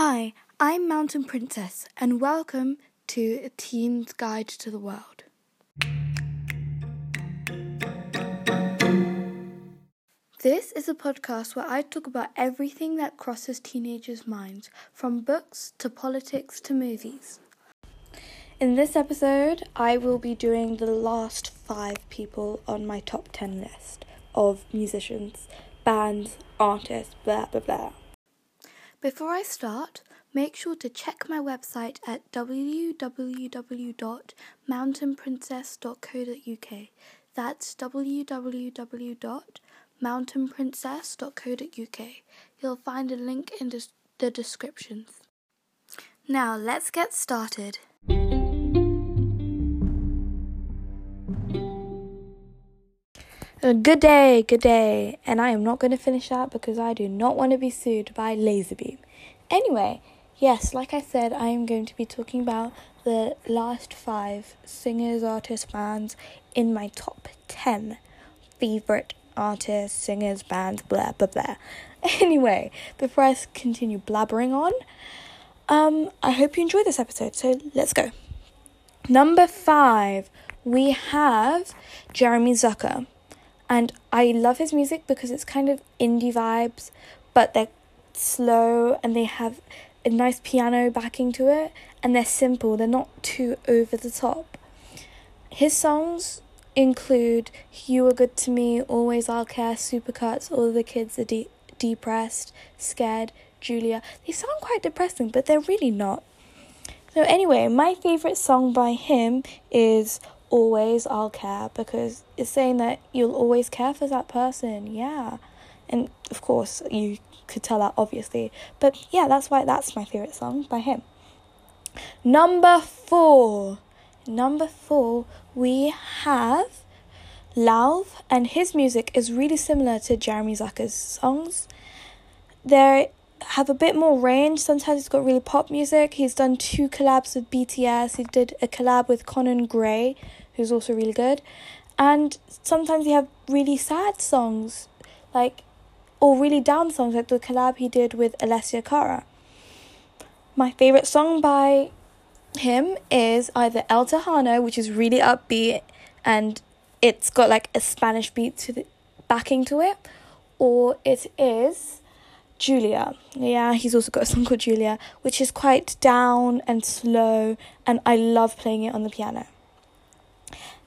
Hi, I'm Mountain Princess, and welcome to A Teen's Guide to the World. This is a podcast where I talk about everything that crosses teenagers' minds, from books to politics to movies. In this episode, I will be doing the last five people on my top 10 list of musicians, bands, artists, blah blah blah. Before I start, make sure to check my website at www.mountainprincess.co.uk. That's www.mountainprincess.co.uk. You'll find a link in the descriptions. Now, let's get started. Good day, good day. And I am not going to finish that because I do not want to be sued by Laserbeam. Anyway, yes, like I said, I am going to be talking about the last five singers, artists, bands in my top 10 favorite artists, singers, bands, blah, blah, blah. Anyway, before I continue blabbering on, um, I hope you enjoy this episode. So let's go. Number five, we have Jeremy Zucker. And I love his music because it's kind of indie vibes, but they're slow and they have a nice piano backing to it and they're simple, they're not too over the top. His songs include You Are Good to Me, Always I'll Care, Supercuts, All the Kids Are de- Depressed, Scared, Julia. They sound quite depressing, but they're really not. So, anyway, my favourite song by him is always I'll care because it's saying that you'll always care for that person. Yeah. And of course, you could tell that obviously. But yeah, that's why that's my favorite song by him. Number 4. Number 4, we have Lauv and his music is really similar to Jeremy Zucker's songs. They have a bit more range. Sometimes he's got really pop music. He's done two collabs with BTS. He did a collab with Conan Gray, who's also really good. And sometimes he have really sad songs, like or really down songs, like the collab he did with Alessia Cara. My favorite song by him is either El Tejano, which is really upbeat and it's got like a Spanish beat to the backing to it, or it is Julia. Yeah, he's also got a song called Julia, which is quite down and slow, and I love playing it on the piano.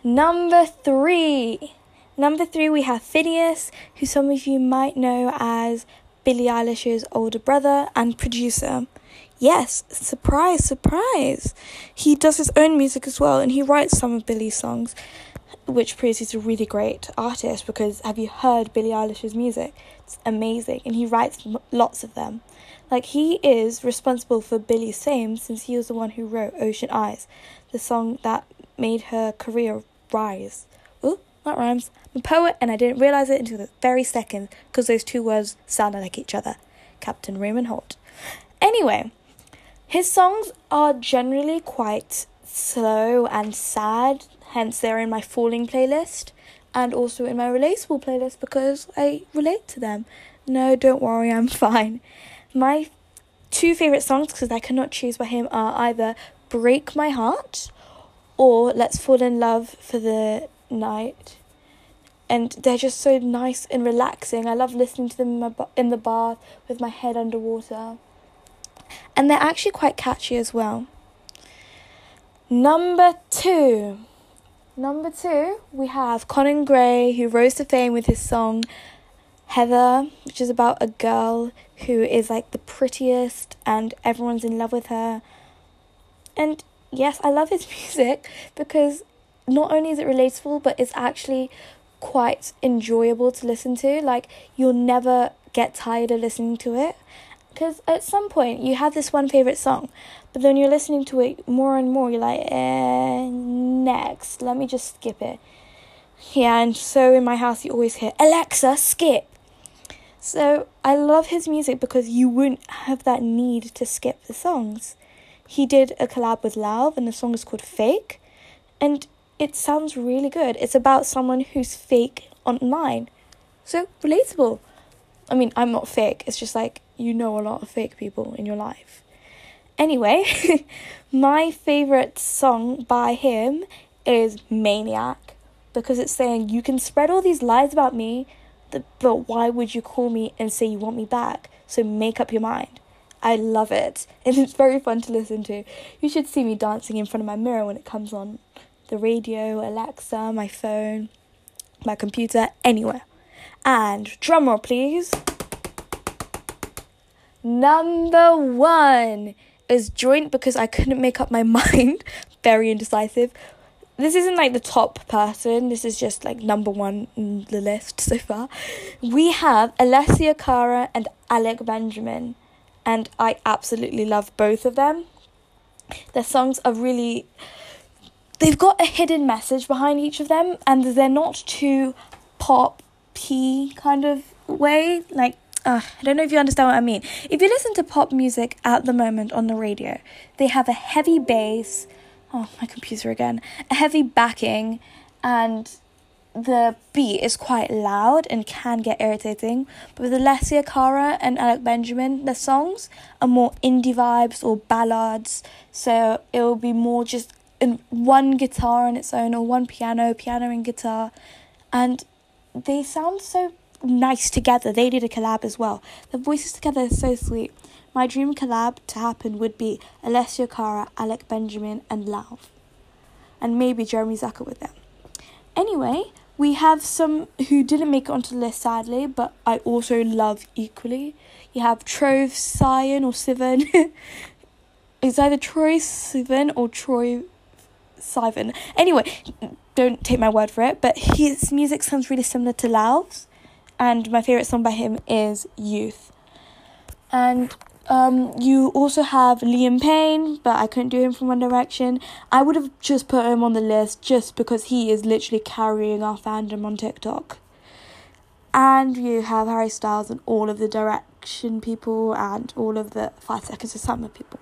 Number three. Number three, we have Finneas, who some of you might know as Billie Eilish's older brother and producer. Yes, surprise, surprise. He does his own music as well, and he writes some of Billie's songs, which proves he's a really great artist because have you heard Billie Eilish's music? It's amazing, and he writes lots of them. Like, he is responsible for Billie's fame since he was the one who wrote Ocean Eyes, the song that made her career rise. Oh, that rhymes. I'm a poet, and I didn't realize it until the very second because those two words sounded like each other. Captain Raymond Holt. Anyway, his songs are generally quite slow and sad, hence, they're in my falling playlist and also in my relatable playlist because I relate to them. No, don't worry, I'm fine. My two favorite songs, because I cannot choose by him, are either Break My Heart or Let's Fall in Love for the Night. And they're just so nice and relaxing. I love listening to them in, in the bath with my head underwater. And they're actually quite catchy as well. Number two. Number two, we have Conan Gray, who rose to fame with his song Heather, which is about a girl who is like the prettiest and everyone's in love with her. And yes, I love his music because not only is it relatable, but it's actually quite enjoyable to listen to. Like, you'll never get tired of listening to it. Because at some point, you have this one favorite song, but then you're listening to it more and more, you're like, eh, next, let me just skip it. Yeah, and so in my house, you always hear, Alexa, skip. So I love his music because you wouldn't have that need to skip the songs. He did a collab with Lauv, and the song is called Fake, and it sounds really good. It's about someone who's fake online. So relatable. I mean, I'm not fake, it's just like you know a lot of fake people in your life. Anyway, my favorite song by him is Maniac because it's saying you can spread all these lies about me, but why would you call me and say you want me back? So make up your mind. I love it. And it's very fun to listen to. You should see me dancing in front of my mirror when it comes on the radio, Alexa, my phone, my computer, anywhere. And drumroll, please. Number one is joint because I couldn't make up my mind. Very indecisive. This isn't like the top person, this is just like number one in the list so far. We have Alessia Cara and Alec Benjamin and I absolutely love both of them. Their songs are really they've got a hidden message behind each of them and they're not too pop kind of way like uh, I don't know if you understand what I mean. If you listen to pop music at the moment on the radio, they have a heavy bass. Oh, my computer again. A heavy backing, and the beat is quite loud and can get irritating. But with Alessia Cara and Alec Benjamin, their songs are more indie vibes or ballads. So it will be more just in one guitar on its own or one piano, piano and guitar. And they sound so nice together. They did a collab as well. The voices together are so sweet. My dream collab to happen would be Alessia Cara, Alec Benjamin, and Lauv. And maybe Jeremy Zucker with them. Anyway, we have some who didn't make it onto the list sadly, but I also love equally. You have Troye Sivan or Sivan. it's either Troye Sivan or Troye Sivan. Anyway, don't take my word for it, but his music sounds really similar to Lauv's, and my favorite song by him is Youth. And um, you also have Liam Payne, but I couldn't do him from One Direction. I would have just put him on the list just because he is literally carrying our fandom on TikTok. And you have Harry Styles and all of the Direction people and all of the Five Seconds of Summer people.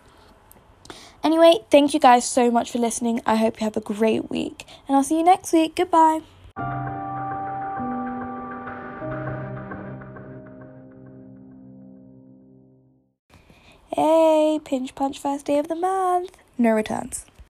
Anyway, thank you guys so much for listening. I hope you have a great week. And I'll see you next week. Goodbye. Hey, pinch punch first day of the month. No returns.